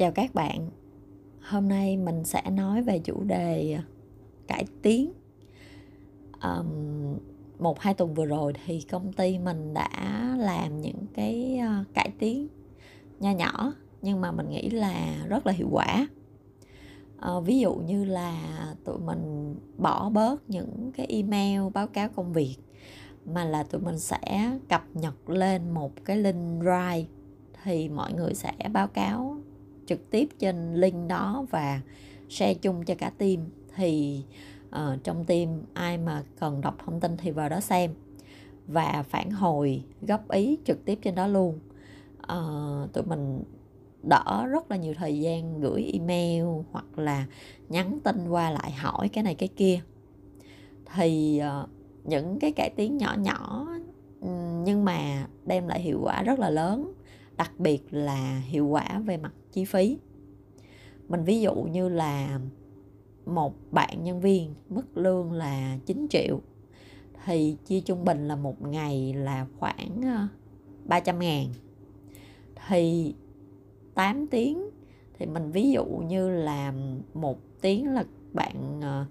Chào các bạn. Hôm nay mình sẽ nói về chủ đề cải tiến. Um, một hai tuần vừa rồi thì công ty mình đã làm những cái ờ, cải tiến nho nhỏ nhưng mà mình nghĩ là rất là hiệu quả. Uh, ví dụ như là tụi mình bỏ bớt những cái email báo cáo công việc mà là tụi mình sẽ cập nhật lên một cái link drive thì mọi người sẽ báo cáo trực tiếp trên link đó và share chung cho cả team thì uh, trong team ai mà cần đọc thông tin thì vào đó xem và phản hồi góp ý trực tiếp trên đó luôn. Uh, tụi mình đỡ rất là nhiều thời gian gửi email hoặc là nhắn tin qua lại hỏi cái này cái kia. Thì uh, những cái cải tiến nhỏ nhỏ nhưng mà đem lại hiệu quả rất là lớn đặc biệt là hiệu quả về mặt chi phí. Mình ví dụ như là một bạn nhân viên mức lương là 9 triệu thì chia trung bình là một ngày là khoảng ờ, 300 ngàn. Thì 8 tiếng thì mình ví dụ như là một tiếng là bạn ờ,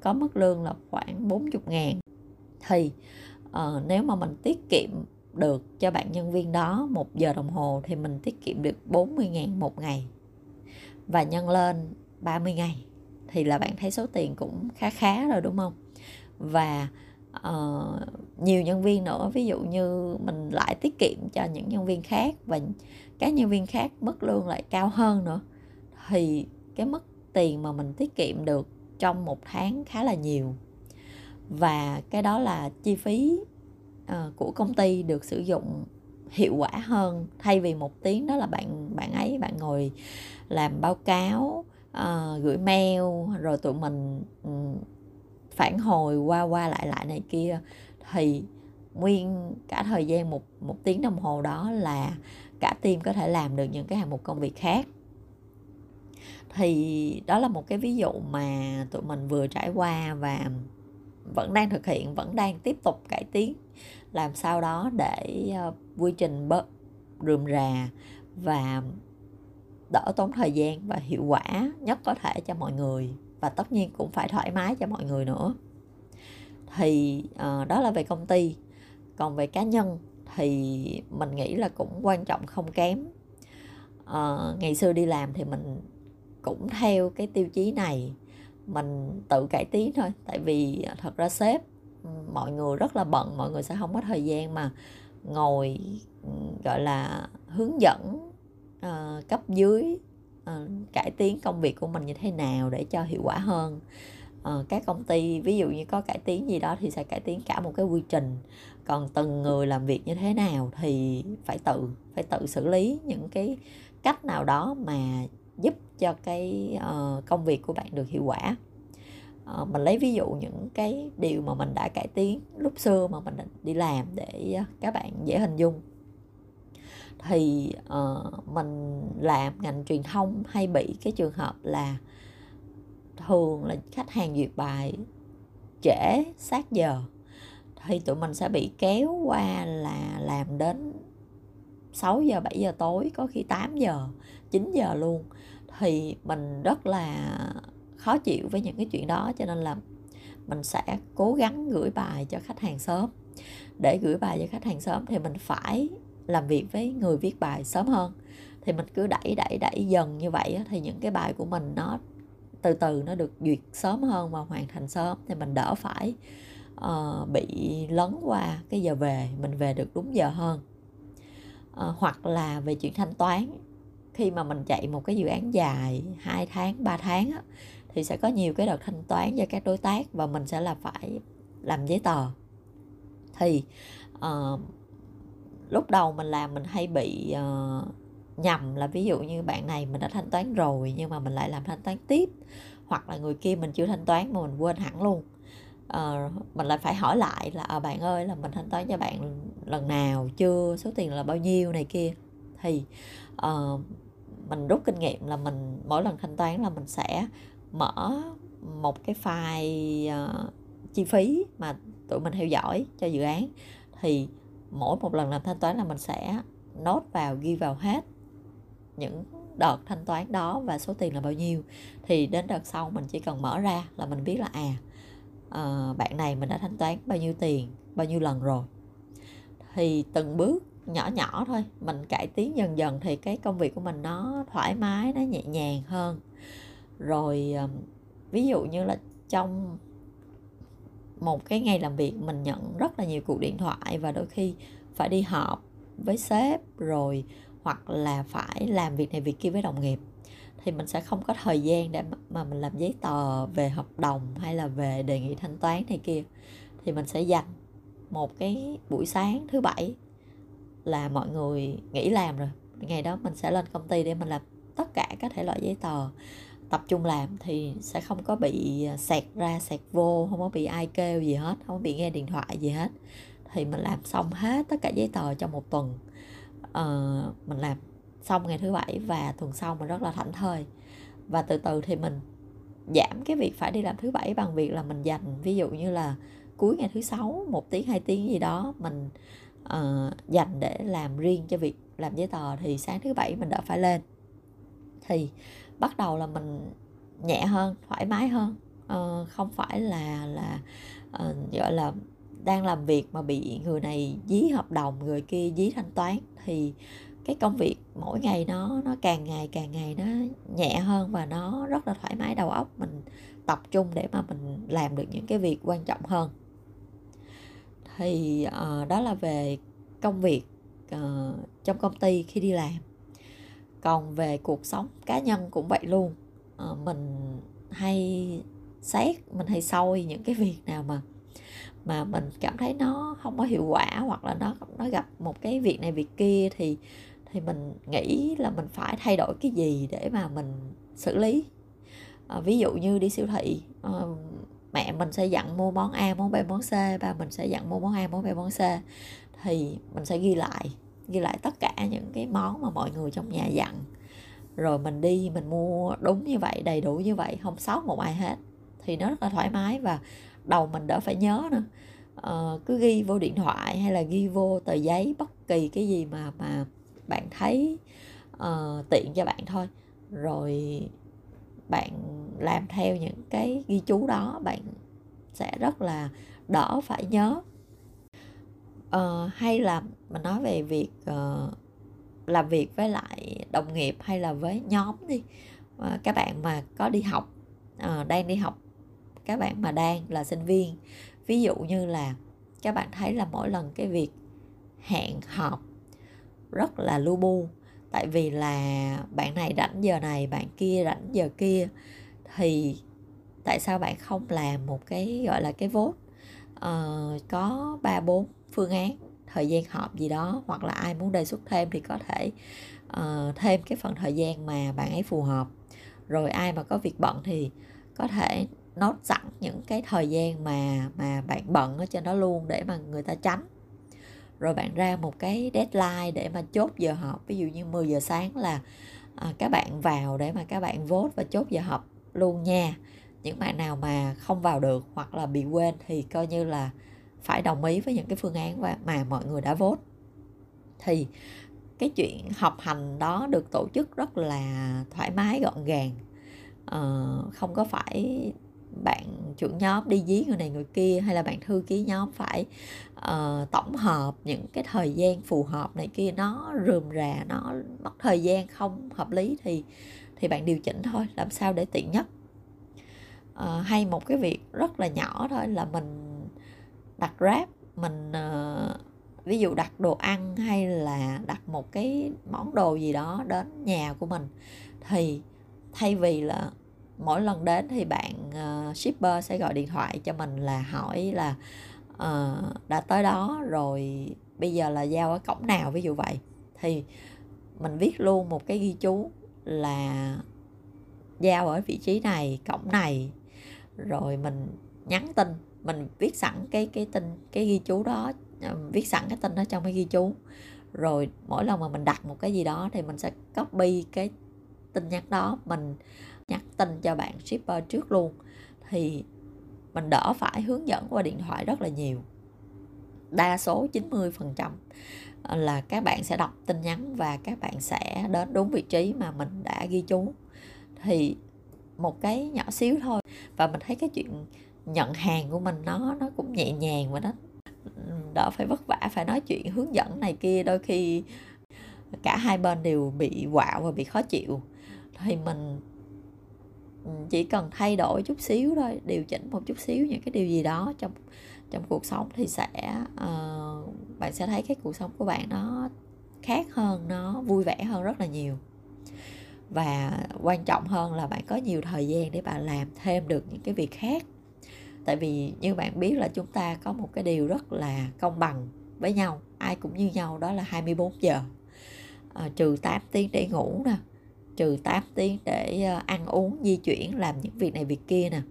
có mức lương là khoảng 40 ngàn. Thì uh, nếu mà mình tiết kiệm được cho bạn nhân viên đó một giờ đồng hồ thì mình tiết kiệm được 40 ngàn một ngày. Và nhân lên 30 ngày thì là bạn thấy số tiền cũng khá khá rồi đúng không? Và uh, nhiều nhân viên nữa ví dụ như mình lại tiết kiệm cho những nhân viên khác và các nhân viên khác mức lương lại cao hơn nữa thì cái mức tiền mà mình tiết kiệm được trong một tháng khá là nhiều. Và cái đó là chi phí uh, của công ty được sử dụng hiệu quả hơn. Thay vì một tiếng đó là bạn bạn ấy bạn ngồi làm báo cáo uh, gửi mail rồi tụi mình um, phản hồi qua qua lại lại này kia. Thì nguyên cả thời gian một một tiếng đồng hồ đó là cả team có thể làm được những cái hạng mục công việc khác. Thì đó là một cái ví dụ mà tụi mình vừa trải qua và vẫn đang thực hiện vẫn đang tiếp tục cải tiến. Làm sao đó để ờ, quy trình bớt rườm rà và đỡ tốn thời gian và hiệu quả nhất có thể cho mọi người. Và tất nhiên cũng phải thoải mái cho mọi người nữa. Thì uh, đó là về công ty. Còn về cá nhân thì mình nghĩ là cũng quan trọng không kém. Uh, ngày xưa đi làm thì mình cũng theo cái tiêu chí này mình tự cải tiến thôi. Tại vì à, thật ra sếp mọi người rất là bận mọi người sẽ không có thời gian mà ngồi gọi là hướng dẫn uh, cấp dưới uh, cải tiến công việc của mình như thế nào để cho hiệu quả hơn. Uh, các công ty ví dụ như có cải tiến gì đó thì sẽ cải tiến cả một cái quy trình. Còn từng người làm việc như thế nào thì phải tự phải tự xử lý những cái cách nào đó mà giúp cho cái uh, công việc của bạn được hiệu quả. Uh, mình lấy ví dụ những cái điều mà mình đã cải tiến lúc xưa mà mình đi làm để ờ, các bạn dễ hình dung. Thì uh, mình làm ngành truyền thông hay bị cái trường hợp là thường là khách hàng duyệt bài trễ sát giờ thì tụi mình sẽ bị kéo qua là làm đến 6 giờ 7 giờ tối có khi 8 giờ 9 giờ luôn thì mình rất là khó chịu với những cái chuyện đó cho nên là mình sẽ cố gắng gửi bài cho khách hàng sớm. Để gửi bài cho khách hàng sớm thì mình phải làm việc với người viết bài sớm hơn. Thì mình cứ đẩy đẩy đẩy dần như vậy thì những cái bài của mình nó từ từ nó được duyệt sớm hơn và hoàn thành sớm thì mình đỡ phải uh, bị lấn qua cái giờ về mình về được đúng giờ hơn. Uh, hoặc là về chuyện thanh toán khi mà mình chạy một cái dự án dài 2 tháng 3 tháng á, thì sẽ có nhiều cái đợt thanh toán cho các đối tác và mình sẽ là phải làm giấy tờ. Thì uh, lúc đầu mình làm mình hay bị uh, nhầm là ví dụ như bạn này mình đã thanh toán rồi nhưng mà mình lại làm thanh toán tiếp hoặc là người kia mình chưa thanh toán mà mình quên hẳn luôn. Uh, mình lại phải hỏi lại là à, bạn ơi là mình thanh toán cho bạn lần nào? Chưa? Số tiền là bao nhiêu? này kia thì uh, mình rút kinh nghiệm là mình mỗi lần thanh toán là mình sẽ mở một cái file uh, chi phí mà tụi mình theo dõi cho dự án. Thì mỗi một lần làm thanh toán là mình sẽ nốt vào ghi vào hết những đợt thanh toán đó và số tiền là bao nhiêu. Thì đến đợt sau mình chỉ cần mở ra là mình biết là à uh, bạn này mình đã thanh toán bao nhiêu tiền bao nhiêu lần rồi. Thì từng bước nhỏ nhỏ thôi. Mình cải tiến dần dần thì cái công việc của mình nó thoải mái, nó nhẹ nhàng hơn. Rồi ví dụ như là trong một cái ngày làm việc, mình nhận rất là nhiều cuộc điện thoại và đôi khi phải đi họp với sếp rồi hoặc là phải làm việc này việc kia với đồng nghiệp, thì mình sẽ không có thời gian để mà mình làm giấy tờ về hợp đồng hay là về đề nghị thanh toán này kia. Thì mình sẽ dành một cái buổi sáng thứ bảy là mọi người nghỉ làm rồi. Ngày đó mình sẽ lên công ty để mình làm tất cả các thể loại giấy tờ tập trung làm thì sẽ không có bị à, sẹt ra sẹt vô không có bị ai kêu gì hết không có bị nghe điện thoại gì hết. Thì mình làm xong hết tất cả giấy tờ trong một tuần. Uh, mình làm xong ngày thứ bảy và tuần sau mình rất là thảnh thơi. Và từ từ thì mình giảm cái việc phải đi làm thứ bảy bằng việc là mình dành ví dụ như là cuối ngày thứ sáu một tiếng hai tiếng gì đó mình uh, dành để làm riêng cho việc làm giấy tờ thì sáng thứ bảy mình đã phải lên. Thì bắt đầu là mình nhẹ hơn thoải mái hơn. Uh, không phải là là uh, gọi là đang làm việc mà bị người này dí hợp đồng người kia dí thanh toán. Thì cái công việc mỗi ngày nó nó càng ngày càng ngày nó nhẹ hơn và nó rất là thoải mái đầu óc. Mình tập trung để mà mình làm được những cái việc quan trọng hơn thì uh, đó là về công việc uh, trong công ty khi đi làm. Còn về cuộc sống cá nhân cũng vậy luôn. Uh, mình hay xét mình hay soi những cái việc nào mà mà mình cảm thấy nó không có hiệu quả hoặc là nó nó gặp một cái việc này việc kia thì thì mình nghĩ là mình phải thay đổi cái gì để mà mình xử lý. À, ví dụ như đi siêu thị à, mẹ mình sẽ dặn mua món A món B món C ba mình sẽ dặn mua món A món B món C. Thì mình sẽ ghi lại ghi lại tất cả những cái món mà mọi người trong nhà dặn. Rồi mình đi mình mua đúng như vậy đầy đủ như vậy không sót một ai hết. Thì nó rất là thoải mái và đầu mình đỡ phải nhớ nữa. Ờ, cứ ghi vô điện thoại hay là ghi vô tờ giấy bất kỳ cái gì mà mà bạn thấy uh, tiện cho bạn thôi. Rồi bạn làm theo những cái ghi chú đó bạn sẽ rất là đỡ phải nhớ. Uh, hay là mình nói về việc uh, làm việc với lại đồng nghiệp hay là với nhóm đi uh, các bạn mà có đi học uh, đang đi học các bạn mà đang là sinh viên ví dụ như là các bạn thấy là mỗi lần cái việc hẹn họp rất là lu bu tại vì là bạn này rảnh giờ này bạn kia rảnh giờ kia thì tại sao bạn không làm một cái gọi là cái vốt uh, ờ, có ba bốn phương án thời gian họp gì đó hoặc là ai muốn đề xuất thêm thì có thể uh, thêm cái phần thời gian mà bạn ấy phù hợp. Rồi ai mà có việc bận thì có thể nốt sẵn những cái thời gian mà mà bạn bận ở trên đó luôn để mà người ta tránh rồi bạn ra một cái deadline để mà chốt giờ họp. Ví dụ như 10 giờ sáng là à, các bạn vào để mà các bạn vote và chốt giờ họp luôn nha. Những bạn nào mà không vào được hoặc là bị quên thì coi như là phải đồng ý với những cái phương án mà mọi người đã vote. Thì cái chuyện học hành đó được tổ chức rất là thoải mái gọn gàng. À, không có phải bạn trưởng nhóm đi dí người này người kia hay là bạn thư ký nhóm phải uh, tổng hợp những cái thời gian phù hợp này kia nó rườm rà nó mất thời gian không hợp lý thì thì bạn điều chỉnh thôi làm sao để tiện nhất. Uh, hay một cái việc rất là nhỏ thôi là mình đặt grab mình uh, ví dụ đặt đồ ăn hay là đặt một cái món đồ gì đó đến nhà của mình thì thay vì là mỗi lần đến thì bạn uh, shipper sẽ gọi điện thoại cho mình là hỏi là uh, đã tới đó rồi bây giờ là giao ở cổng nào? Ví dụ vậy. Thì mình viết luôn một cái ghi chú là giao ở vị trí này cổng này. Rồi mình nhắn tin mình viết sẵn cái cái tin cái ghi chú đó ờ, viết sẵn cái tin đó trong cái ghi chú. Rồi mỗi lần mà mình đặt một cái gì đó thì mình sẽ copy cái tin nhắn đó mình tin cho bạn shipper trước luôn. Thì mình đỡ phải hướng dẫn qua điện thoại rất là nhiều. Đa số 90% ờ, là các bạn sẽ đọc tin nhắn và các bạn sẽ đến đúng vị trí mà mình đã ghi chú. Thì một cái nhỏ xíu thôi. Và mình thấy cái chuyện nhận hàng của mình nó nó cũng nhẹ nhàng và nó đỡ phải vất vả phải nói chuyện, hướng dẫn này kia, đôi khi cả hai bên đều bị quạo và bị khó chịu. Thì mình Ừ. chỉ cần thay đổi chút xíu thôi điều chỉnh một chút xíu những cái điều gì đó trong trong cuộc sống thì sẽ uh, bạn sẽ thấy cái cuộc sống của bạn nó khác hơn nó vui vẻ hơn rất là nhiều. Và quan trọng hơn là bạn có nhiều thời gian để bạn làm thêm được những cái việc khác. Tại vì như bạn biết là chúng ta có một cái điều rất là công bằng với nhau ai cũng như nhau đó là 24 giờ. À, trừ 8 tiếng để ngủ nè trừ 8 tiếng để ờ, ăn uống di chuyển làm những việc này việc kia nè.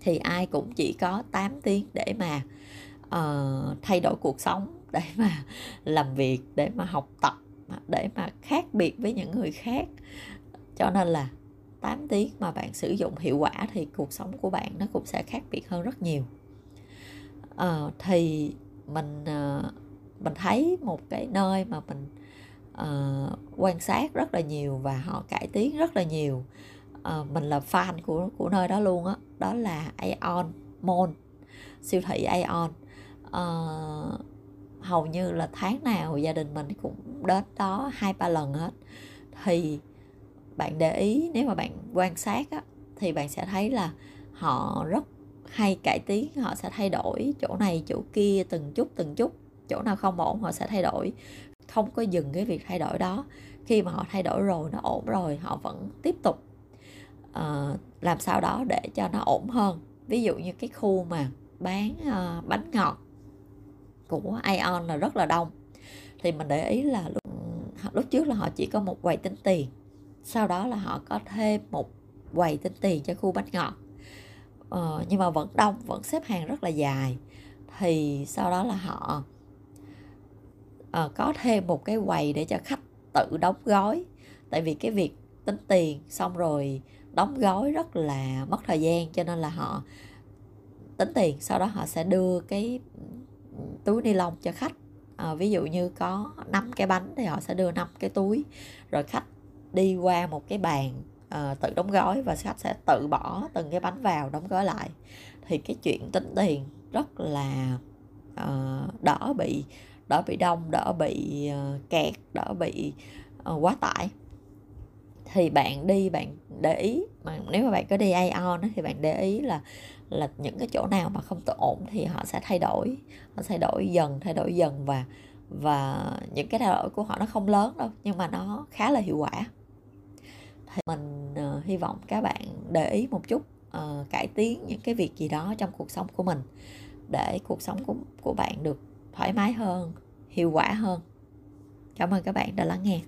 Thì ai cũng chỉ có 8 tiếng để mà uh, thay đổi cuộc sống để mà làm việc để mà học tập để mà khác biệt với những người khác. Cho nên là 8 tiếng mà bạn sử dụng hiệu quả thì cuộc sống của bạn nó cũng sẽ khác biệt hơn rất nhiều. Uh, thì mình uh, mình thấy một cái nơi mà mình uh, quan sát rất là nhiều và họ cải tiến rất là nhiều. Uh, mình là fan của của nơi đó luôn á đó, đó là Aeon Mall siêu thị Aeon. Uh, hầu như là tháng nào gia đình mình cũng đến đó hai ba lần hết. Thì bạn để ý nếu mà bạn quan sát á, thì bạn sẽ thấy là họ rất hay cải tiến họ sẽ thay đổi chỗ này chỗ kia từng chút từng chút. Chỗ nào không ổn họ sẽ thay đổi không có dừng cái việc thay đổi đó. Khi mà họ thay đổi rồi nó ổn rồi họ vẫn tiếp tục uh, làm sao đó để cho nó ổn hơn. Ví dụ như cái khu mà bán uh, bánh ngọt của Ion là rất là đông. Thì mình để ý là lúc, lúc trước là họ chỉ có một quầy tính tiền sau đó là họ có thêm một quầy tính tiền cho khu bánh ngọt. Ờ, nhưng mà vẫn đông vẫn xếp hàng rất là dài. Thì sau đó là họ à, có thêm một cái quầy để cho khách tự đóng gói. Tại vì cái việc tính tiền xong rồi đóng gói rất là mất thời gian cho nên là họ tính tiền sau đó họ sẽ đưa cái túi ni lông cho khách. À, ví dụ như có 5 cái bánh thì họ sẽ đưa 5 cái túi. Rồi khách đi qua một cái bàn à, tự đóng gói và khách sẽ tự bỏ từng cái bánh vào đóng gói lại. Thì cái chuyện tính tiền rất là à, đỡ bị đỡ bị đông đỡ bị ờ, kẹt đỡ bị ờ, quá tải. Thì bạn đi bạn để ý mà nếu mà bạn có đi Aeon thì bạn để ý là là những cái chỗ nào mà không tự ổn thì họ sẽ thay đổi họ thay đổi dần thay đổi dần và và những cái thay đổi của họ nó không lớn đâu nhưng mà nó khá là hiệu quả. Thì mình uh, hy vọng các bạn để ý một chút uh, cải tiến những cái việc gì đó trong cuộc sống của mình để cuộc sống của của bạn được thoải mái hơn hiệu quả hơn. Cảm ơn các bạn đã lắng nghe.